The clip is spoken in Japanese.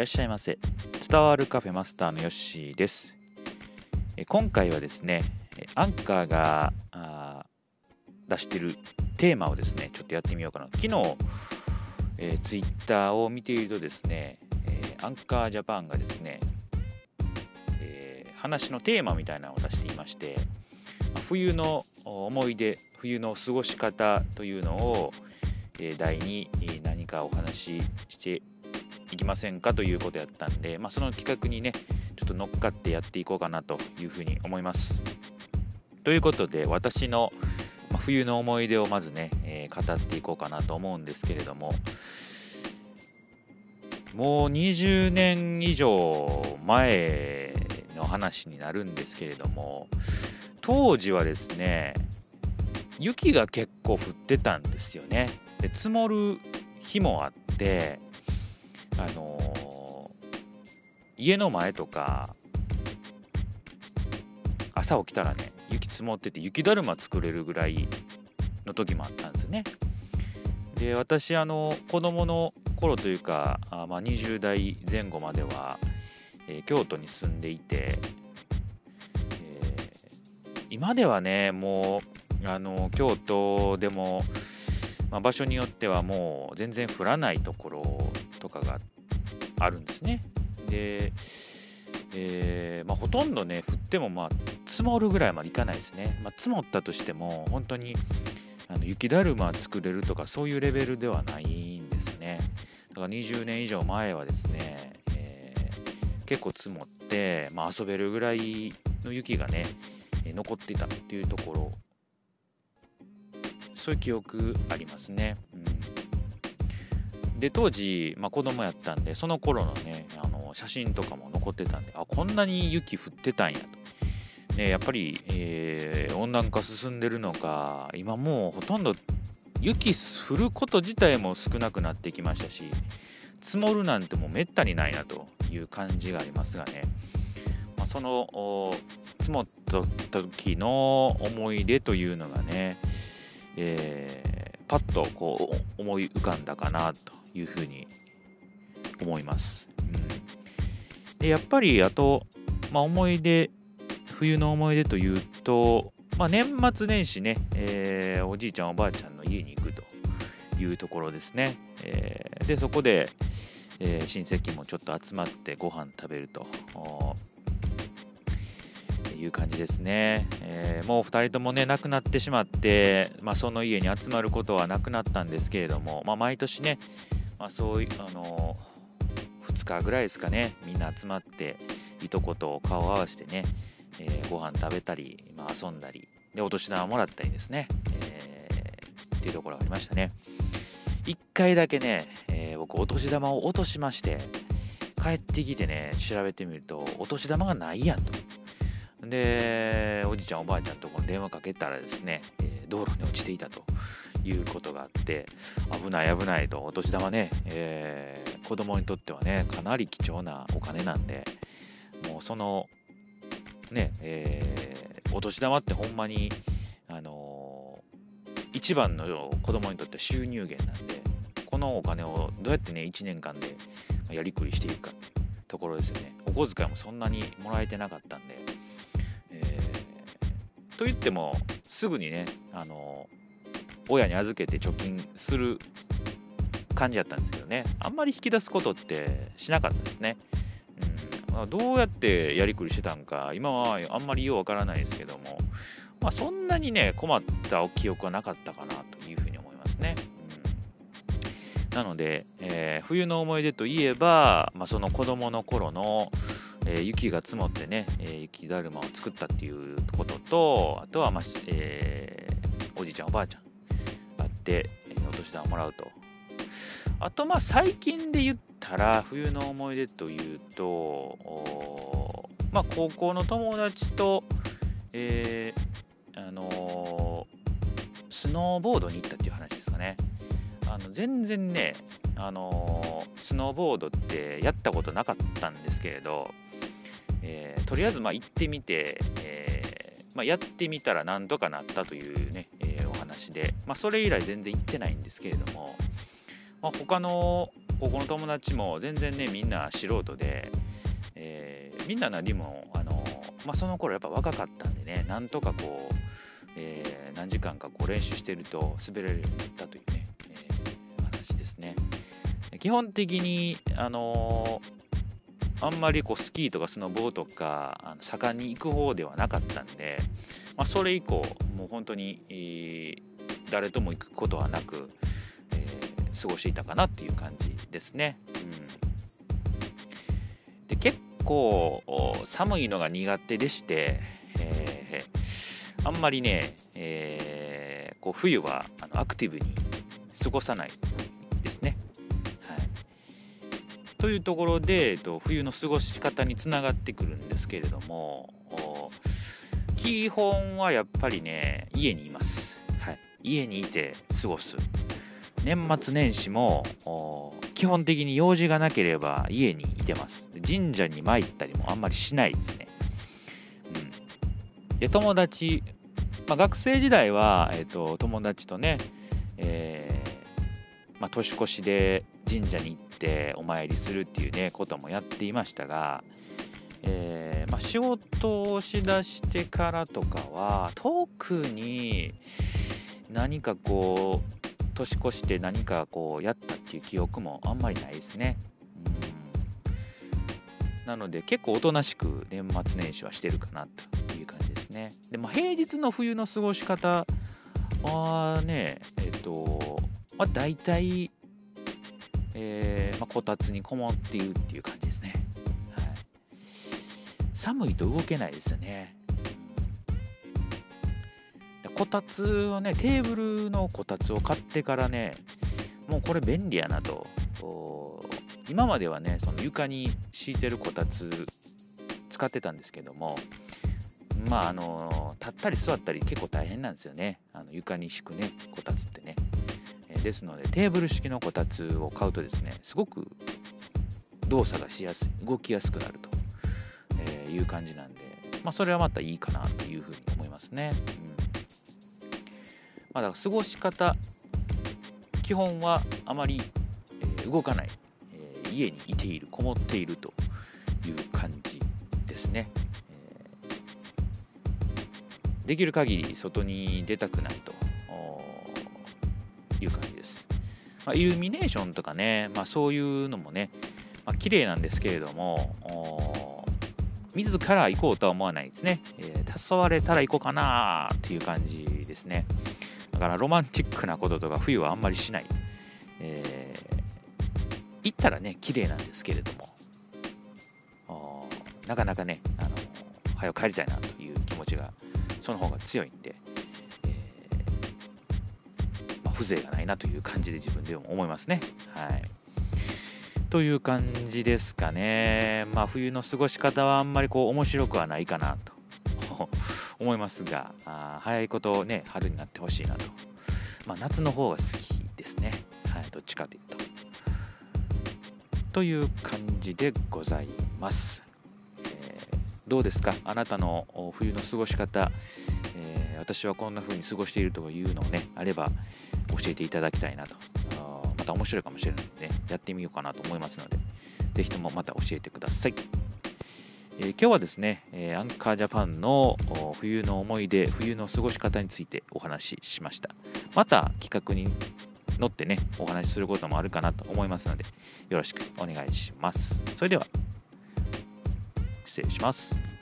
らっしゃいませ。伝わるカフェマスターのヨッシーです。今回はですねアンカーが出してるテーマをですねちょっとやってみようかな。昨日、えー、ツイッターを見ているとですね、えー、アンカージャパンがですね、えー、話のテーマみたいなのを出していまして冬の思い出冬の過ごし方というのを、え題に何かお話ししていきませんかということやったんで、まあ、その企画にねちょっと乗っかってやっていこうかなというふうに思います。ということで私の冬の思い出をまずね、えー、語っていこうかなと思うんですけれどももう20年以上前の話になるんですけれども当時はですね雪が結構降ってたんですよねで積もる日もあってあの、家の前とか朝起きたらね雪積もってて雪だるま作れるぐらいの時もあったんですね。で私あの子供の頃というかあ、まあ、20代前後までは、えー、京都に住んでいて、えー、今ではねもうあの京都でも、まあ、場所によってはもう全然降らないところとかがあっあるんですね。で、えー、まあ、ほとんどね降ってもまあ積もるぐらいまでいかないですね、まあ、積もったとしても本当にあの雪だるま作れるとかそういうレベルではないんですね。だから20年以上前はですね、えー、結構積もって、まあ、遊べるぐらいの雪がね残っていたっていうところ。そういう記憶ありますね、うん、で当時、まあ、子供やったんでその頃のねあの写真とかも残ってたんであこんなに雪降ってたんやと。ね、やっぱり、えー、温暖化進んでるのか今もうほとんど雪降ること自体も少なくなってきましたし積もるなんてもうめったにないなという感じがありますがね、まあ、その積もった時の思い出というのがね、え、パッとこう思い浮かんだかなというふうに思います。うん、でやっぱりあと、まあ、思い出冬の思い出というと、まあ、年末年始ね、えー、おじいちゃんおばあちゃんの家に行くというところですね。えー、でそこで、えー、親戚もちょっと集まってご飯食べるという感じですね。えー、もう2人ともね亡くなってしまって、まあ、その家に集まることはなくなったんですけれども、まあ、毎年ね、まあ、そういうあの2日ぐらいですかねみんな集まっていとこと顔を合わせてねえー、ご飯食べたり、まあ、遊んだりでお年玉もらったりですね、えー、っていうところがありましたね。1回だけね、えー、僕お年玉を落としまして帰ってきてね調べてみるとお年玉がないやんと。でおじいちゃんおばあちゃんとこに電話かけたらですね、え道路に落ちていたということがあって危ない危ないとお年玉ね、えー、子供にとってはねかなり貴重なお金なんでもうそのね、えー、お年玉ってほんまに、あのー、一番の子供にとっては収入源なんで、このお金をどうやってね、1年間でやりくりしていくかところですよね。お小遣いもそんなにもらえてなかったんで、と言っても、すぐにね、あの、親に預けて貯金する感じやったんですけどね、あんまり引き出すことってしなかったですね。うんどうやってやりくりしてたんか今はあんまりようわからないですけども、まあ、そんなにね困った記憶はなかったかなというふうに思いますね。うん、なので、えー、冬の思い出といえば、まあ、その子供の頃の、えー、雪が積もってね、えー、雪だるまを作ったっていうこととあとは、まあえー、おじいちゃんおばあちゃんあって、えお年玉もらうと。あとまあ最近で言ったら冬の思い出というとまあ高校の友達と、えー、あのー、スノーボードに行ったっていう話ですかね。あの全然ねあの、スノーボードってやったことなかったんですけれど、えー、とりあえずまあ行ってみて、えーまあ、やってみたらなんとかなったというね、えー、お話で、まあ、それ以来全然行ってないんですけれども、まあ、他の高校の友達も全然ねみんな素人で、えー、みんななりもあの、まあ、その頃やっぱ若かったんでねなんとかこう、えー、何時間かこう練習してると滑れるようになったという、ね基本的にあのあんまりこうスキーとかスノボーとかあの盛んに行く方ではなかったんで、まあ、それ以降もう本当に、えー、誰とも行くことはなく、えー、過ごしていたかなっていう感じですね。うん、で結構寒いのが苦手でして、えー、あんまりね、えー、こう冬はあのアクティブに過ごさないですね。というところで、えっと、冬の過ごし方につながってくるんですけれども基本はやっぱりね家にいます。はい、家にいて過ごす。年末年始も基本的に用事がなければ家にいてます神社に参ったりもあんまりしないですね、うん、で友達、まあ、学生時代は、えーと、友達とね、えー、まあ、年越しで神社に行ってお参りするっていうねこともやっていましたが、えー、まあ、仕事をしだしてからとかは特に何かこう年越して何かこうやったっていう記憶もあんまりないですね。うんなので結構おとなしく年末年始はしてるかなという感じですね。でも平日の冬の過ごし方はねえっと、まあ、大体、えーまあ、こたつにこもっているっていう感じですね。はい、寒いと動けないですよね。こたつをねテーブルのこたつを買ってからねもうこれ便利やなと今まではねその床に敷いてるこたつ使ってたんですけどもまああの立ったり座ったり結構大変なんですよねあの床に敷くねこたつってね、ですのでテーブル式のこたつを買うとですねすごく動作がしやすい動きやすくなると、えいう感じなんでまあそれはまたいいかなというふうに思いますね、うん。まあ、だから過ごし方基本はあまり、え、動かない、え、家にいているこもっているという感じですね、できる限り外に出たくないと。いう感じです、まあ、イルミネーションとかね、まあ、そういうのもね、まあ、綺麗なんですけれども自ら行こうとは思わないですね、えー、誘われたら行こうかなっていう感じですね、だからロマンチックなこととか冬はあんまりしない。えー、行ったらね、綺麗なんですけれども、なかなかね、あの早く帰りたいなという気持ちが、その方が強い風情がないなという感じで自分でも思いますね。はい。という感じですかね。まあ冬の過ごし方はあんまりこう面白くはないかなと。思いますがあ早いことね春になってほしいなと、まあ、夏の方が好きですね、はい、どっちかというと。という感じでございます、えー、どうですか？あなたの冬の過ごし方、私はこんな風に過ごしているというのをねあれば教えていただきたいなとまた面白いかもしれないので、ね、やってみようかなと思いますので是非ともまた教えてください。えー、今日はですね、え、アンカージャパンの冬の思い出、冬の過ごし方についてお話ししました。また企画に乗ってね、お話しすることもあるかなと思いますので、よろしくお願いします。それでは、失礼します。